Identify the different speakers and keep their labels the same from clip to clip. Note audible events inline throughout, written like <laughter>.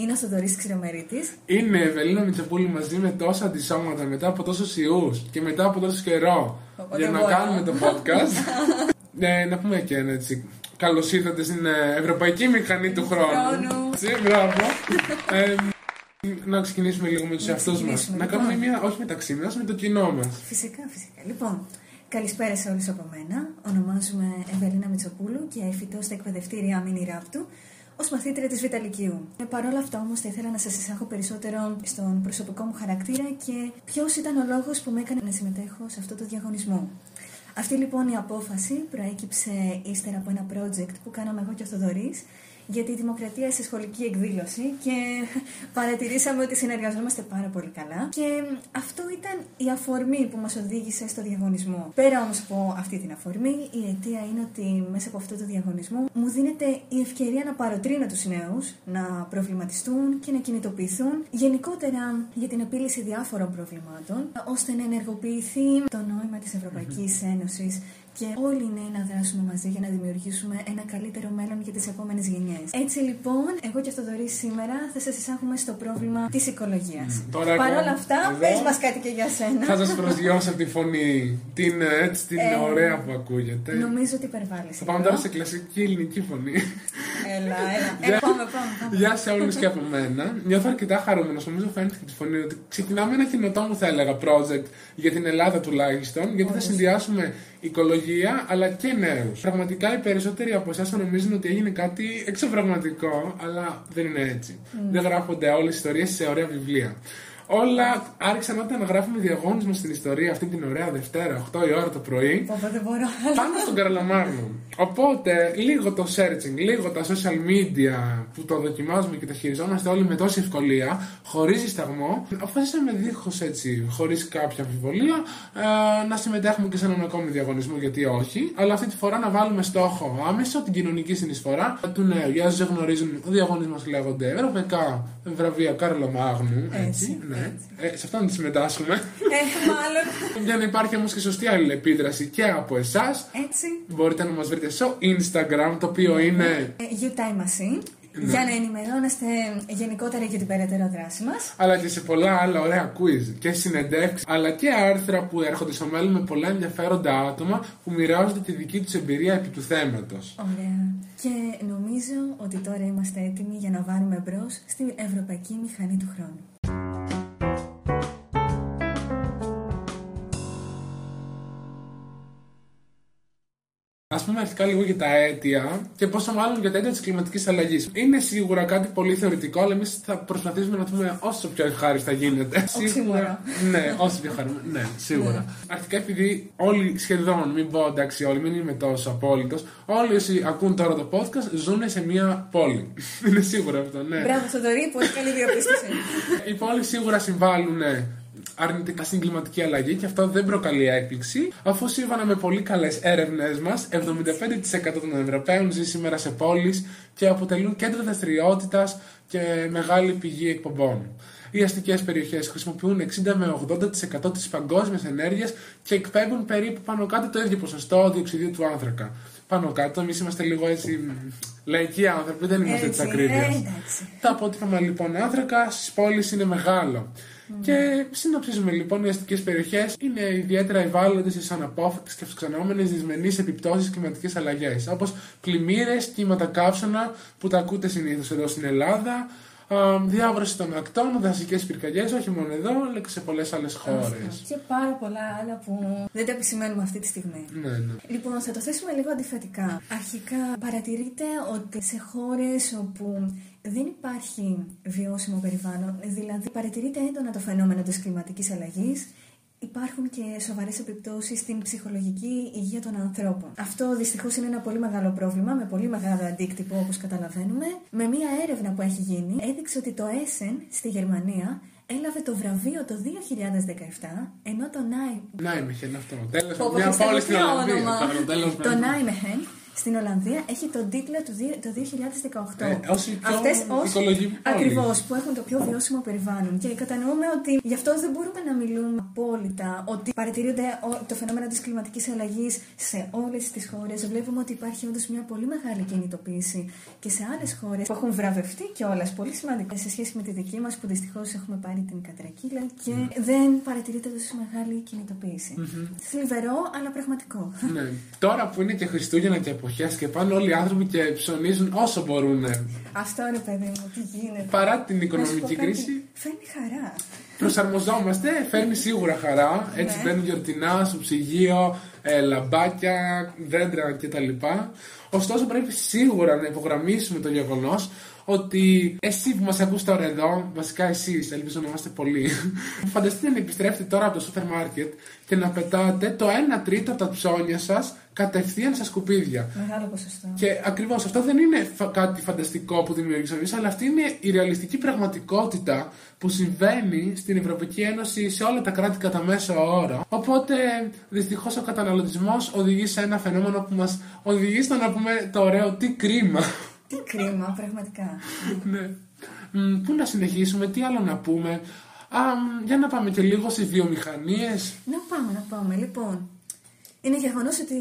Speaker 1: Είναι ο Θοδωρή Ξηρομερίτης.
Speaker 2: Είναι η Ευελίνα Μητσοπούλη μαζί με τόσα αντισώματα μετά από τόσους ιούς και μετά από τόσο καιρό για να κάνουμε το podcast. <laughs> ναι, να πούμε και ένα έτσι. Καλώς ήρθατε στην ε, Ευρωπαϊκή Μηχανή του Χρόνου. Μπράβο. ε, να ξεκινήσουμε λίγο με τους εαυτούς μας. Να κάνουμε λοιπόν. μια, όχι μεταξύ μας, με το κοινό μας.
Speaker 1: Φυσικά, φυσικά. Λοιπόν, καλησπέρα σε όλους από μένα. Ονομάζομαι Ευελίνα Μητσοπούλου και φοιτώ στα εκπαιδευτήρια Μίνι Ράπτου ως μαθήτρια της Βιταλικίου. Ε, Παρ' όλα αυτά όμως θα ήθελα να σας εισάγω περισσότερο στον προσωπικό μου χαρακτήρα και ποιος ήταν ο λόγος που με έκανε να συμμετέχω σε αυτό το διαγωνισμό. Αυτή λοιπόν η απόφαση προέκυψε ύστερα από ένα project που κάναμε εγώ και ο Θοδωρής για τη δημοκρατία σε σχολική εκδήλωση και <laughs> παρατηρήσαμε ότι συνεργαζόμαστε πάρα πολύ καλά. Και αυτό ήταν η αφορμή που μας οδήγησε στο διαγωνισμό. Πέρα όμως από αυτή την αφορμή, η αιτία είναι ότι μέσα από αυτό το διαγωνισμό μου δίνεται η ευκαιρία να παροτρύνω τους νέους να προβληματιστούν και να κινητοποιηθούν γενικότερα για την επίλυση διάφορων προβλημάτων, ώστε να ενεργοποιηθεί το νόημα της Ευρωπαϊκής Ένωσης και όλοι οι νέοι να δράσουμε μαζί για να δημιουργήσουμε ένα καλύτερο μέλλον για τις επόμενες γενιές. Έτσι λοιπόν, εγώ και το Δωρή σήμερα θα σας εισάγουμε στο πρόβλημα της οικολογίας. Mm. Παρ' όλα αυτά, πες μας κάτι και για σένα.
Speaker 2: Θα σας προσγειώσω τη φωνή, την, έτσι, την ε, ωραία που ακούγεται.
Speaker 1: Νομίζω ότι υπερβάλλει.
Speaker 2: Θα πάμε τώρα σε κλασική ελληνική φωνή.
Speaker 1: Έλα, έλα. Ε, πάμε, πάμε,
Speaker 2: Γεια σε όλους και από μένα. Νιώθω αρκετά χαρούμενος. Νομίζω φαίνεται και τη φωνή ότι ξεκινάμε ένα κοινοτό μου, θα έλεγα, project για την Ελλάδα τουλάχιστον, γιατί θα συνδυάσουμε οικολογία αλλά και νέους. Πραγματικά οι περισσότεροι από εσάς νομίζουν ότι έγινε κάτι εξωπραγματικό, αλλά δεν είναι έτσι. Mm. Δεν γράφονται όλες οι ιστορίες σε ωραία βιβλία. Όλα άρχισαν όταν γράφουμε διαγώνισμα στην ιστορία αυτή την ωραία Δευτέρα, 8 η ώρα το πρωί. Πάνω στον Καραλαμάγνο. Οπότε, λίγο το searching, λίγο τα social media που το δοκιμάζουμε και τα χειριζόμαστε όλοι με τόση ευκολία, χωρίς δισταγμό, αποφασίσαμε δίχως έτσι, χωρίς κάποια αμφιβολία, ε, να συμμετέχουμε και σε έναν ακόμη διαγωνισμό, γιατί όχι. Αλλά αυτή τη φορά να βάλουμε στόχο άμεσο την κοινωνική συνεισφορά του νέου. Για όσους δεν γνωρίζουν, ο διαγωνισμός λέγονται Ευρωπαϊκά βραβεία Καρλομάγνου. Έτσι, έτσι, ναι. Ε, σε αυτό να συμμετάσχουμε.
Speaker 1: Ε, μάλλον.
Speaker 2: Για να υπάρχει όμως και σωστή αλληλεπίδραση και από εσάς.
Speaker 1: Έτσι.
Speaker 2: Μπορείτε να μας βρείτε στο Instagram, το οποίο είναι.
Speaker 1: You Time Machine. Ναι. Για να ενημερώνεστε γενικότερα για την περαιτέρω δράση μας.
Speaker 2: Αλλά και σε πολλά άλλα ωραία quiz και συνεντεύξεις, αλλά και άρθρα που έρχονται στο μέλλον με πολλά ενδιαφέροντα άτομα που μοιράζονται τη δική τους εμπειρία επί του θέματος.
Speaker 1: Ωραία. Και νομίζω ότι τώρα είμαστε έτοιμοι για να βάλουμε μπρος στην Ευρωπαϊκή Μηχανή του Χρόνου.
Speaker 2: Α πούμε αρχικά λίγο για τα αίτια και πόσο μάλλον για τα αίτια της κλιματικής αλλαγής. Είναι σίγουρα κάτι πολύ θεωρητικό, αλλά εμείς θα προσπαθήσουμε να πούμε όσο πιο ευχάριστα γίνεται.
Speaker 1: Σίγουρα.
Speaker 2: ναι, όσο πιο χαρούμενο. Ναι, σίγουρα. Ναι. Αρχικά επειδή όλοι σχεδόν, μην πω εντάξει, όλοι, μην είμαι τόσο απόλυτος, όλοι όσοι ακούν τώρα το podcast ζουν σε μια πόλη. <laughs> είναι σίγουρο αυτό, ναι.
Speaker 1: Μπράβο, Θοδωρή, πολύ καλή διαπίστωση.
Speaker 2: Οι πόλεις σίγουρα συμβάλλουν αρνητικά στην κλιματική αλλαγή και αυτό δεν προκαλεί έκπληξη, αφού σύμφωνα με πολύ καλές έρευνες μας, 75% των Ευρωπαίων ζει σήμερα σε πόλεις και αποτελούν κέντρο δραστηριότητας και μεγάλη πηγή εκπομπών. Οι αστικές περιοχές χρησιμοποιούν 60 με 80% της παγκόσμιας ενέργειας και εκπέμπουν περίπου πάνω κάτω το ίδιο ποσοστό διοξιδίου του άνθρακα. Πάνω κάτω, εμείς είμαστε λίγο έτσι λαϊκοί άνθρωποι, δεν είμαστε της ακρίβειας. Το απότυπωμα λοιπόν άνθρακα στις πόλεις είναι μεγάλο. Και συνοψίζουμε λοιπόν οι αστικές περιοχές είναι ιδιαίτερα ευάλωτες στι αναπόφευκτε και αυξανόμενες δυσμενείς επιπτώσεις κλιματικές αλλαγές, όπως πλημμύρες, κύματα καύσωνα που τα ακούτε συνήθως εδώ στην Ελλάδα, διάβρωση των ακτών, δασικές πυρκαγιές, όχι μόνο εδώ, αλλά και σε πολλές άλλες χώρες.
Speaker 1: Και πάρα πολλά άλλα που δεν τα επισημαίνουμε αυτή τη στιγμή.
Speaker 2: Ναι, ναι.
Speaker 1: Λοιπόν, θα το θέσουμε λίγο αντιφατικά. Αρχικά, παρατηρείτε ότι σε χώρες όπου δεν υπάρχει βιώσιμο περιβάλλον, δηλαδή παρατηρείται έντονα το φαινόμενο της κλιματικής αλλαγής, υπάρχουν και σοβαρές επιπτώσεις στην ψυχολογική υγεία των ανθρώπων. Αυτό δυστυχώς είναι ένα πολύ μεγάλο πρόβλημα, με πολύ μεγάλο αντίκτυπο όπως καταλαβαίνουμε. Με μία έρευνα που έχει γίνει, έδειξε ότι το Essen στη Γερμανία έλαβε το βραβείο το 2017, ενώ το
Speaker 2: Νάιμεχεν αυτό. Τέλο, μια πόλη στην Ολλανδία.
Speaker 1: Το Νάιμεχεν στην Ολλανδία έχει τον τίτλο του δι- το 2018.
Speaker 2: Ε, ως η πιο
Speaker 1: Αυτές ως
Speaker 2: οικολογική πόλη.
Speaker 1: ακριβώς που έχουν το πιο βιώσιμο περιβάλλον. Και κατανοούμε ότι γι' αυτό δεν μπορούμε να μιλούμε απόλυτα ότι παρατηρείται ο- το φαινόμενο της κλιματικής αλλαγής σε όλες τις χώρες. Βλέπουμε ότι υπάρχει όντως μια πολύ μεγάλη κινητοποίηση και σε άλλες χώρες που έχουν βραβευτεί κιόλας πολύ σημαντικά σε σχέση με τη δική μας που δυστυχώς έχουμε πάρει την κατρακύλα και δεν παρατηρείται τόσο μεγάλη κινητοποίηση. Θλιβερό αλλά πραγματικό.
Speaker 2: Ναι. Τώρα που είναι και Χριστούγεννα και εποχές και πάνε όλοι οι άνθρωποι και ψωνίζουν όσο μπορούν.
Speaker 1: Αυτό είναι παιδί μου, τι γίνεται.
Speaker 2: Παρά την
Speaker 1: Να σου πω
Speaker 2: οικονομική
Speaker 1: κάτι,
Speaker 2: κρίση,
Speaker 1: Φέρνει χαρά.
Speaker 2: προσαρμοζόμαστε, φέρνει σίγουρα χαρά. Έτσι
Speaker 1: Ναι.
Speaker 2: μπαίνουν γιορτινά στο ψυγείο, ε, λαμπάκια, δέντρα κτλ. Ωστόσο, πρέπει σίγουρα να υπογραμμίσουμε το γεγονός ότι εσύ που μας ακούς τώρα εδώ, βασικά εσείς, ελπίζω να είμαστε πολλοί, <laughs> φανταστείτε να επιστρέφετε τώρα από το σούπερ μάρκετ και να πετάτε το 1 τρίτο από τα ψώνια σας κατευθείαν στα σκουπίδια.
Speaker 1: Μεγάλο ποσοστό.
Speaker 2: Και ακριβώς αυτό δεν είναι φα- κάτι φανταστικό που δημιουργήσαμε εμείς, αλλά αυτή είναι η ρεαλιστική πραγματικότητα που συμβαίνει στην Ευρωπαϊκή Ένωση σε όλα τα κράτη κατά μέσο όρο. Οπότε δυστυχώς ο καταναλωτισμός οδηγεί σε ένα φαινόμενο που μας οδηγεί στο να πούμε το ωραίο τι κρίμα.
Speaker 1: Τι κρίμα, πραγματικά. <laughs>
Speaker 2: ναι. Μ, Πού να συνεχίσουμε, τι άλλο να πούμε. Α, μ, για να πάμε και λίγο στις βιομηχανίες.
Speaker 1: Να πάμε, να πάμε. Λοιπόν, είναι γεγονός ότι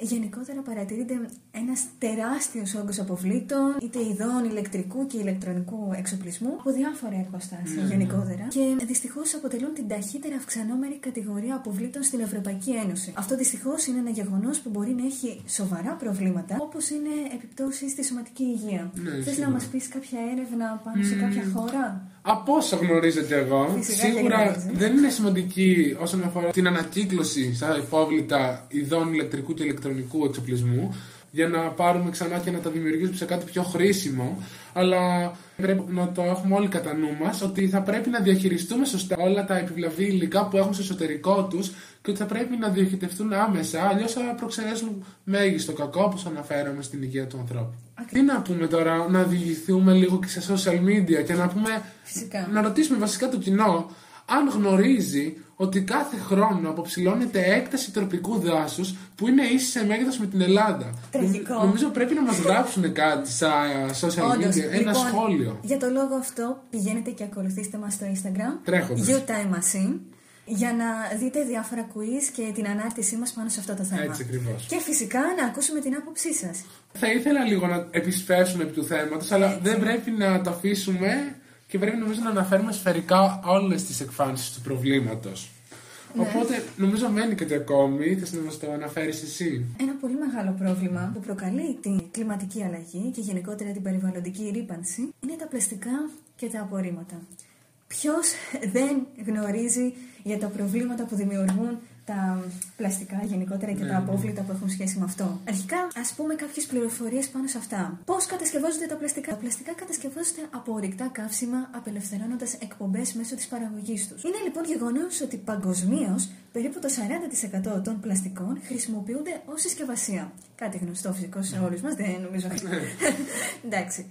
Speaker 1: γενικότερα παρατηρείται ένας τεράστιος όγκος αποβλήτων, είτε ειδών ηλεκτρικού και ηλεκτρονικού εξοπλισμού, από διάφορα εργοστάσια γενικότερα. Και δυστυχώς αποτελούν την ταχύτερα αυξανόμενη κατηγορία αποβλήτων στην Ευρωπαϊκή Ένωση. Αυτό δυστυχώς είναι ένα γεγονός που μπορεί να έχει σοβαρά προβλήματα, όπως είναι επιπτώσεις στη σωματική υγεία.
Speaker 2: Ναι,
Speaker 1: Θες να
Speaker 2: σίγουρα.
Speaker 1: μας πεις κάποια έρευνα πάνω σε κάποια χώρα;
Speaker 2: Από όσο γνωρίζετε εγώ,
Speaker 1: Φυσικά και
Speaker 2: σίγουρα
Speaker 1: γνωρίζω.
Speaker 2: δεν είναι σημαντική όσον αφορά την ανακύκλωση στα υπόβλητα ειδών ηλεκτρικού και ηλεκτρονικού εξοπλισμού για να πάρουμε ξανά και να τα δημιουργήσουμε σε κάτι πιο χρήσιμο. Αλλά πρέπει να το έχουμε όλοι κατά νου μας ότι θα πρέπει να διαχειριστούμε σωστά όλα τα επιβλαβή υλικά που έχουν στο εσωτερικό τους και ότι θα πρέπει να διοχετευτούν άμεσα, αλλιώς θα προξενέσουν μέγιστο κακό, όπως αναφέραμε στην υγεία του ανθρώπου. Τι να πούμε τώρα, να διηγηθούμε λίγο και σε social media και να πούμε
Speaker 1: Φυσικά.
Speaker 2: να ρωτήσουμε βασικά το κοινό αν γνωρίζει ότι κάθε χρόνο αποψηλώνεται έκταση τροπικού δάσους που είναι ίσης σε μέγεθος με την Ελλάδα.
Speaker 1: Τραγικό.
Speaker 2: Νομ- Νομίζω πρέπει να μας γράψουν κάτι στα social
Speaker 1: Όντως,
Speaker 2: media, ένα
Speaker 1: λοιπόν,
Speaker 2: σχόλιο.
Speaker 1: Για το λόγο αυτό πηγαίνετε και ακολουθήστε μας στο Instagram
Speaker 2: Τρέχοντας.
Speaker 1: U-Time Machine για να δείτε διάφορα quiz και την ανάρτησή μας πάνω σε αυτό το θέμα.
Speaker 2: Έτσι ακριβώς.
Speaker 1: Και φυσικά να ακούσουμε την άποψή σας.
Speaker 2: Θα ήθελα λίγο να επισπεύσουμε επί του θέματος, αλλά δεν πρέπει να το αφήσουμε και πρέπει νομίζω να αναφέρουμε σφαιρικά όλες τις εκφάνσεις του προβλήματος.
Speaker 1: Ναι.
Speaker 2: Οπότε νομίζω μένει κάτι ακόμη. Θες να μας το αναφέρεις εσύ;
Speaker 1: Ένα πολύ μεγάλο πρόβλημα που προκαλεί την κλιματική αλλαγή και γενικότερα την περιβαλλοντική ρήπανση είναι τα πλαστικά και τα απορρίμματα. Ποιος δεν γνωρίζει για τα προβλήματα που δημιουργούν τα πλαστικά γενικότερα και
Speaker 2: Ναι,
Speaker 1: τα
Speaker 2: ναι.
Speaker 1: απόβλητα που έχουν σχέση με αυτό. Αρχικά, ας πούμε κάποιες πληροφορίες πάνω σε αυτά. Πώς κατασκευάζονται τα πλαστικά; Τα πλαστικά κατασκευάζονται από ορυκτά καύσιμα, απελευθερώνοντας εκπομπές μέσω της παραγωγής τους. Είναι λοιπόν γεγονός ότι παγκοσμίως περίπου το 40% των πλαστικών χρησιμοποιούνται ως συσκευασία. Κάτι γνωστό φυσικό σε όλους μας, δεν νομίζω. Εντάξει.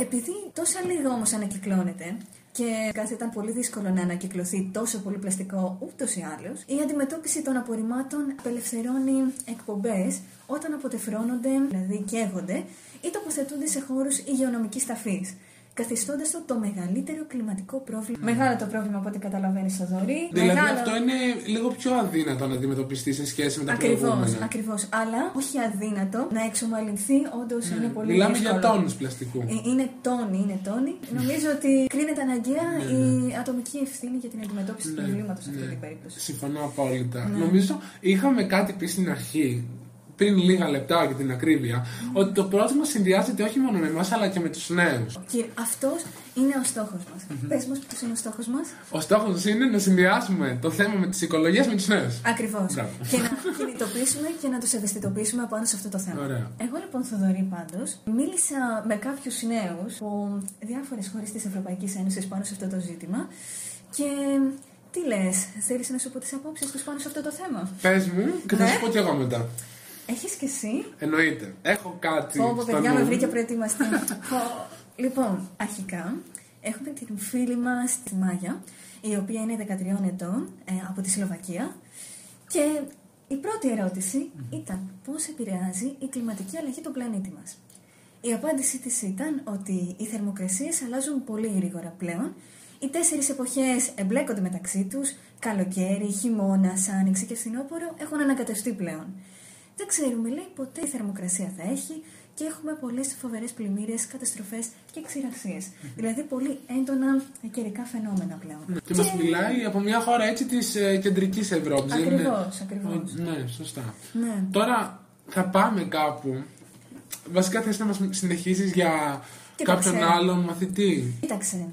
Speaker 1: Επειδή τόσα λίγα όμως ανακυκλώνεται και κάθε ήταν πολύ δύσκολο να ανακυκλωθεί τόσο πολύ πλαστικό ούτως ή άλλως, η αντιμετώπιση των απορριμμάτων απελευθερώνει εκπομπές όταν αποτεφρώνονται, δηλαδή καίγονται ή τοποθετούνται σε χώρους υγειονομικής ταφής. Καθιστώντας το το μεγαλύτερο κλιματικό πρόβλημα. Μεγάλο το πρόβλημα από ό,τι καταλαβαίνεις, Θοδωρή.
Speaker 2: Δηλαδή
Speaker 1: Μεγάλο...
Speaker 2: αυτό είναι λίγο πιο αδύνατο να αντιμετωπιστεί σε σχέση με τα
Speaker 1: Ακριβώς,
Speaker 2: προηγούμενα.
Speaker 1: ακριβώς. Αλλά όχι αδύνατο να εξομαλυνθεί, όντως είναι πολύ
Speaker 2: Ναι. Μιλάμε
Speaker 1: δύσκολο.
Speaker 2: για τόνους πλαστικού.
Speaker 1: Ε, Είναι τόνοι, είναι τόνοι. Νομίζω ότι κρίνεται αναγκαία η ατομική ευθύνη για την αντιμετώπιση του
Speaker 2: Ναι,
Speaker 1: προβλήματος σε αυτή
Speaker 2: ναι.
Speaker 1: την περίπτωση.
Speaker 2: Συμφωνώ απόλυτα.
Speaker 1: Ναι.
Speaker 2: Νομίζω είχαμε κάτι πει στην αρχή, πριν λίγα λεπτά για την ακρίβεια, ότι το πρόβλημα συνδυάζεται όχι μόνο με εμάς αλλά και με τους νέους.
Speaker 1: Και αυτός είναι ο στόχος μας. Πες μας, ποιος είναι ο στόχος μας.
Speaker 2: Ο στόχος είναι να συνδυάσουμε το θέμα με τις οικολογίες με τους νέους.
Speaker 1: Ακριβώς.
Speaker 2: Μπράβο.
Speaker 1: Και να κινητοποιήσουμε και να τους ευαισθητοποιήσουμε πάνω σε αυτό το θέμα.
Speaker 2: Ωραία.
Speaker 1: Εγώ λοιπόν, Θοδωρή, πάντως, μίλησα με κάποιους νέους από διάφορες χώρες της Ευρωπαϊκής Ένωσης πάνω σε αυτό το ζήτημα. Και τι λες, θέλεις να σου πω τις απόψεις τους πάνω σε αυτό το θέμα;
Speaker 2: Πες μου και θα
Speaker 1: Ναι.
Speaker 2: σου πω κι εγώ μετά.
Speaker 1: Έχεις και εσύ;
Speaker 2: Εννοείται. Έχω κάτι.
Speaker 1: Πω, πω,
Speaker 2: στο
Speaker 1: παιδιά,
Speaker 2: νου.
Speaker 1: με βρήκε προετοιμαστή. Πω. λοιπόν, αρχικά έχουμε την φίλη μας τη Μάγια, η οποία είναι 13 ετών ε, από τη Σλοβακία και Η πρώτη ερώτηση ήταν πώς επηρεάζει η κλιματική αλλαγή τον πλανήτη μας; Η απάντησή της ήταν ότι οι θερμοκρασίες αλλάζουν πολύ γρήγορα πλέον, οι τέσσερις εποχές εμπλέκονται μεταξύ τους, καλοκαίρι, χειμώνα, άνοιξη και φθινόπωρο έχουν ανακατευτεί πλέον. Δεν ξέρουμε, λέει, ποτέ η θερμοκρασία θα έχει και έχουμε πολλές φοβερές πλημμύρες, καταστροφές και ξηρασίες. Δηλαδή πολύ έντονα καιρικά φαινόμενα πλέον.
Speaker 2: Ναι. Και, μας μιλάει από μια χώρα έτσι της ε, κεντρικής Ευρώπης. δεν είναι-
Speaker 1: Ακριβώς, ακριβώς.
Speaker 2: Ναι, σωστά.
Speaker 1: Ναι.
Speaker 2: Τώρα θα πάμε κάπου. Βασικά θες να μας συνεχίσεις για
Speaker 1: Κοίταξε.
Speaker 2: κάποιον άλλον μαθητή;
Speaker 1: Κοίταξε,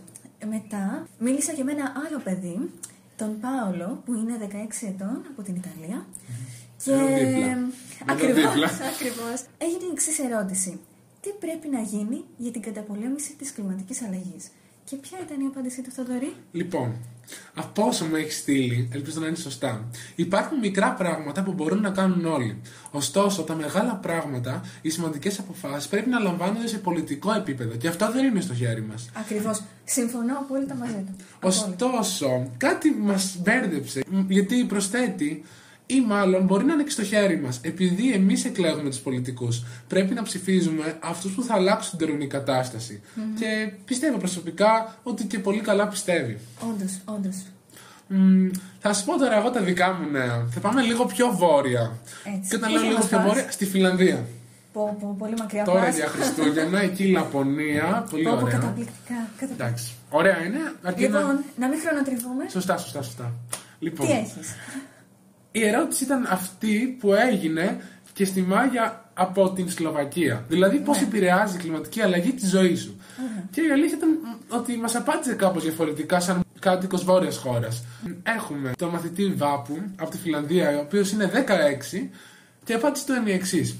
Speaker 1: μετά μίλησα για με ένα άλλο παιδί, τον Πάολο, που είναι 16 ετών από την Ιταλία. Και
Speaker 2: Εδώ δίπλα. Εδώ
Speaker 1: ακριβώς,
Speaker 2: δίπλα.
Speaker 1: ακριβώς, έγινε η εξής ερώτηση. Τι πρέπει να γίνει για την καταπολέμηση της κλιματικής αλλαγής; Και ποια ήταν η απάντησή του Θοδωρή;
Speaker 2: Λοιπόν, από όσο μου έχεις στείλει, ελπίζω να είναι σωστά, υπάρχουν μικρά πράγματα που μπορούν να κάνουν όλοι. Ωστόσο, τα μεγάλα πράγματα, οι σημαντικές αποφάσεις πρέπει να λαμβάνονται σε πολιτικό επίπεδο και αυτό δεν είναι στο χέρι μας.
Speaker 1: Ακριβώς, συμφωνώ απόλυτα μαζί του. Απόλυτα.
Speaker 2: Ωστόσο, κάτι μας μπέρδεψε, μ, γιατί προσθέτει ή μάλλον μπορεί να είναι και στο χέρι μας. Επειδή εμείς εκλέγουμε τους πολιτικούς, πρέπει να ψηφίζουμε αυτούς που θα αλλάξουν την τωρινή κατάσταση. Και πιστεύω προσωπικά ότι και πολύ καλά πιστεύει.
Speaker 1: Όντως, όντως.
Speaker 2: Μ, θα σου πω τώρα εγώ τα δικά μου νέα. Θα πάμε λίγο πιο βόρεια.
Speaker 1: Έτσι.
Speaker 2: Και όταν
Speaker 1: Πού
Speaker 2: λέω
Speaker 1: θα
Speaker 2: λίγο
Speaker 1: μας
Speaker 2: πιο
Speaker 1: πας;
Speaker 2: βόρεια, στη Φιλανδία.
Speaker 1: Πω, πω, πολύ μακριά
Speaker 2: Τώρα
Speaker 1: πας.
Speaker 2: για Χριστούγεννα, εκεί η Λαπωνία. Πολύ
Speaker 1: Πω, πω,
Speaker 2: ωραία.
Speaker 1: καταπληκτικά, καταπληκτικά.
Speaker 2: Εντάξει. Ωραία είναι. Αρκεί να-
Speaker 1: Λοιπόν, να μην χρονοτριβούμε.
Speaker 2: Σωστά, σωστά, σωστά. Λοιπόν,
Speaker 1: Τι έχεις;
Speaker 2: Η ερώτηση ήταν αυτή που έγινε και στη Μάγια από την Σλοβακία. Δηλαδή, πώς
Speaker 1: Ναι.
Speaker 2: επηρεάζει η κλιματική αλλαγή τη ζωή σου. Και η αλήθεια ήταν μ, ότι μας απάντησε κάπως διαφορετικά, σαν κάτοικος βόρειας χώρας. Έχουμε τον μαθητή Βάπου από τη Φιλανδία, ο οποίος είναι 16, και η απάντηση του είναι η εξής.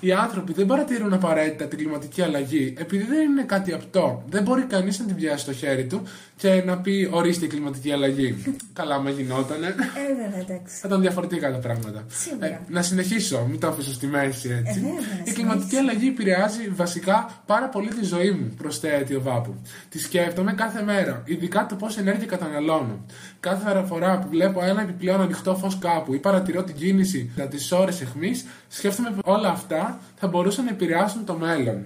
Speaker 2: Οι άνθρωποι δεν παρατηρούν απαραίτητα την κλιματική αλλαγή επειδή δεν είναι κάτι απτό. Δεν μπορεί κανείς να την πιάσει στο χέρι του και να πει ορίστε η κλιματική αλλαγή. <laughs> Καλά, μα γινότανε.
Speaker 1: Ε, βέβαια, εντάξει.
Speaker 2: Θα ήταν διαφορετικά τα πράγματα.
Speaker 1: Σίγουρα.
Speaker 2: να συνεχίσω, μην το αφήσω στη μέση έτσι.
Speaker 1: Ε, βέβαια,
Speaker 2: η
Speaker 1: συνέχισε.
Speaker 2: κλιματική αλλαγή επηρεάζει βασικά πάρα πολύ τη ζωή μου, προσθέτει ο Βάπου. Τη σκέφτομαι κάθε μέρα, ειδικά το πόση ενέργεια καταναλώνω. Κάθε φορά που βλέπω ένα επιπλέον ανοιχτό φως κάπου ή παρατηρώ την κίνηση για τις ώρες αιχμής, σκέφτομαι πως όλα αυτά θα μπορούσαν να επηρεάσουν το μέλλον.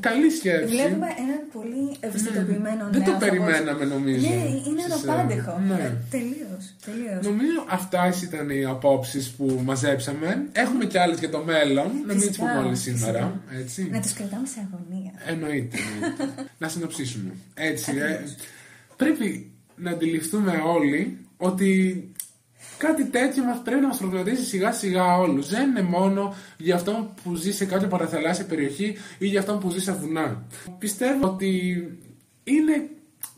Speaker 2: Καλή σκέψη.
Speaker 1: Βλέπουμε έναν πολύ ευαισθητοποιημένο
Speaker 2: Ναι. Δεν το
Speaker 1: νέο, θα
Speaker 2: περιμέναμε,
Speaker 1: πω.
Speaker 2: νομίζω,
Speaker 1: Ναι, είναι
Speaker 2: στις,
Speaker 1: αναπάντεχο.
Speaker 2: ε, ναι.
Speaker 1: Ε, Τελείως, τελείως.
Speaker 2: Νομίζω αυτά ήταν οι απόψεις που μαζέψαμε. Έχουμε και άλλες για το μέλλον. Να μην τις
Speaker 1: Φυσικά,
Speaker 2: πούμε όλοι
Speaker 1: φυσικά.
Speaker 2: σήμερα. Έτσι.
Speaker 1: Να τους κρατάμε σε αγωνία.
Speaker 2: Εννοείται. εννοείται. <laughs> να συνοψίσουμε. Έτσι. Ε, πρέπει να αντιληφθούμε όλοι ότι κάτι τέτοιο μας πρέπει να μας προβληματίσει σιγά σιγά όλους. Δεν είναι μόνο για αυτόν που ζει σε κάποια παραθαλάσσια περιοχή ή για αυτόν που ζει σε βουνά. Πιστεύω ότι είναι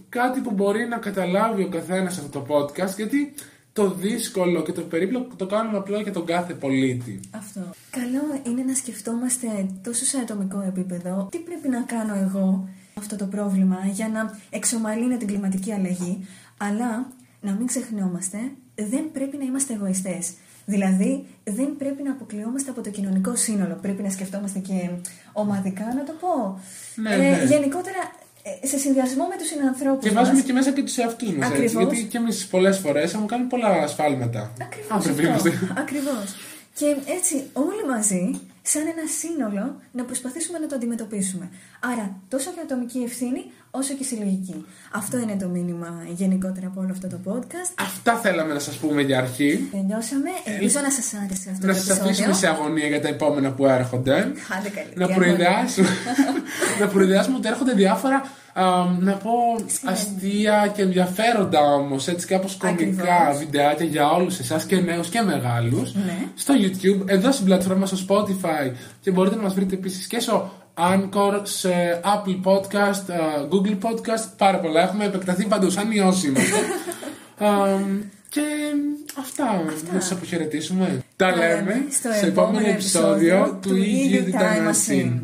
Speaker 2: κάτι που μπορεί να καταλάβει ο καθένας αυτό το podcast γιατί το δύσκολο και το περίπλοκο το κάνουμε απλά για τον κάθε πολίτη.
Speaker 1: Αυτό. Καλό είναι να σκεφτόμαστε τόσο σε ατομικό επίπεδο τι πρέπει να κάνω εγώ αυτό το πρόβλημα για να εξομαλύνω την κλιματική αλλαγή, αλλά να μην ξεχνιόμαστε, δεν πρέπει να είμαστε εγωιστές. Δηλαδή, δεν πρέπει να αποκλειόμαστε από το κοινωνικό σύνολο. Πρέπει να σκεφτόμαστε και ομαδικά, να το πω.
Speaker 2: Ναι, ναι.
Speaker 1: Γενικότερα, ε, σε συνδυασμό με τους συνανθρώπους
Speaker 2: Και
Speaker 1: μας.
Speaker 2: βάζουμε και μέσα και τους εαυτούς μας.
Speaker 1: Ακριβώς.
Speaker 2: Γιατί και εμείς πολλές φορές έχουμε κάνει πολλά ασφάλματα.
Speaker 1: Ακριβώς
Speaker 2: Άνθρωποι
Speaker 1: αυτό.
Speaker 2: είμαστε.
Speaker 1: Ακριβώς. Και έτσι όλοι μαζί, σαν ένα σύνολο, να προσπαθήσουμε να το αντιμετωπίσουμε. Άρα, τόσο και ατομική ευθύνη, όσο και συλλογική. Αυτό είναι το μήνυμα γενικότερα από όλο αυτό το podcast.
Speaker 2: Αυτά θέλαμε να σας πούμε για αρχή.
Speaker 1: Τελειώσαμε. Ελπίζω να σας άρεσε αυτό
Speaker 2: Να
Speaker 1: το
Speaker 2: σας
Speaker 1: επεισόδιο.
Speaker 2: αφήσουμε σε αγωνία για τα επόμενα που έρχονται.
Speaker 1: Άντε καλή.
Speaker 2: να
Speaker 1: τι
Speaker 2: προειδεάσουμε, <laughs> να προειδεάσουμε ότι έρχονται διάφορα α, να πω αστεία και ενδιαφέροντα όμως, έτσι κάπως κομικά
Speaker 1: Ακριβώς.
Speaker 2: βιντεάκια για όλους εσάς και νέους και μεγάλους
Speaker 1: Ναι.
Speaker 2: στο YouTube, εδώ στην πλατφόρμα στο Spotify και μπορείτε να μας βρείτε επίσης και στο Anchor, σε Apple Podcast, α, Google Podcast, πάρα πολλά. Έχουμε επεκταθεί παντού, σαν ιός είμαστε. <laughs> Α, και αυτά, να σας αποχαιρετήσουμε. Τα λέμε
Speaker 1: στο
Speaker 2: σε επόμενο
Speaker 1: επόμενο
Speaker 2: επεισόδιο
Speaker 1: επεισόδιο
Speaker 2: του
Speaker 1: του
Speaker 2: EU
Speaker 1: EU
Speaker 2: Time
Speaker 1: Time
Speaker 2: Machine.
Speaker 1: Machine.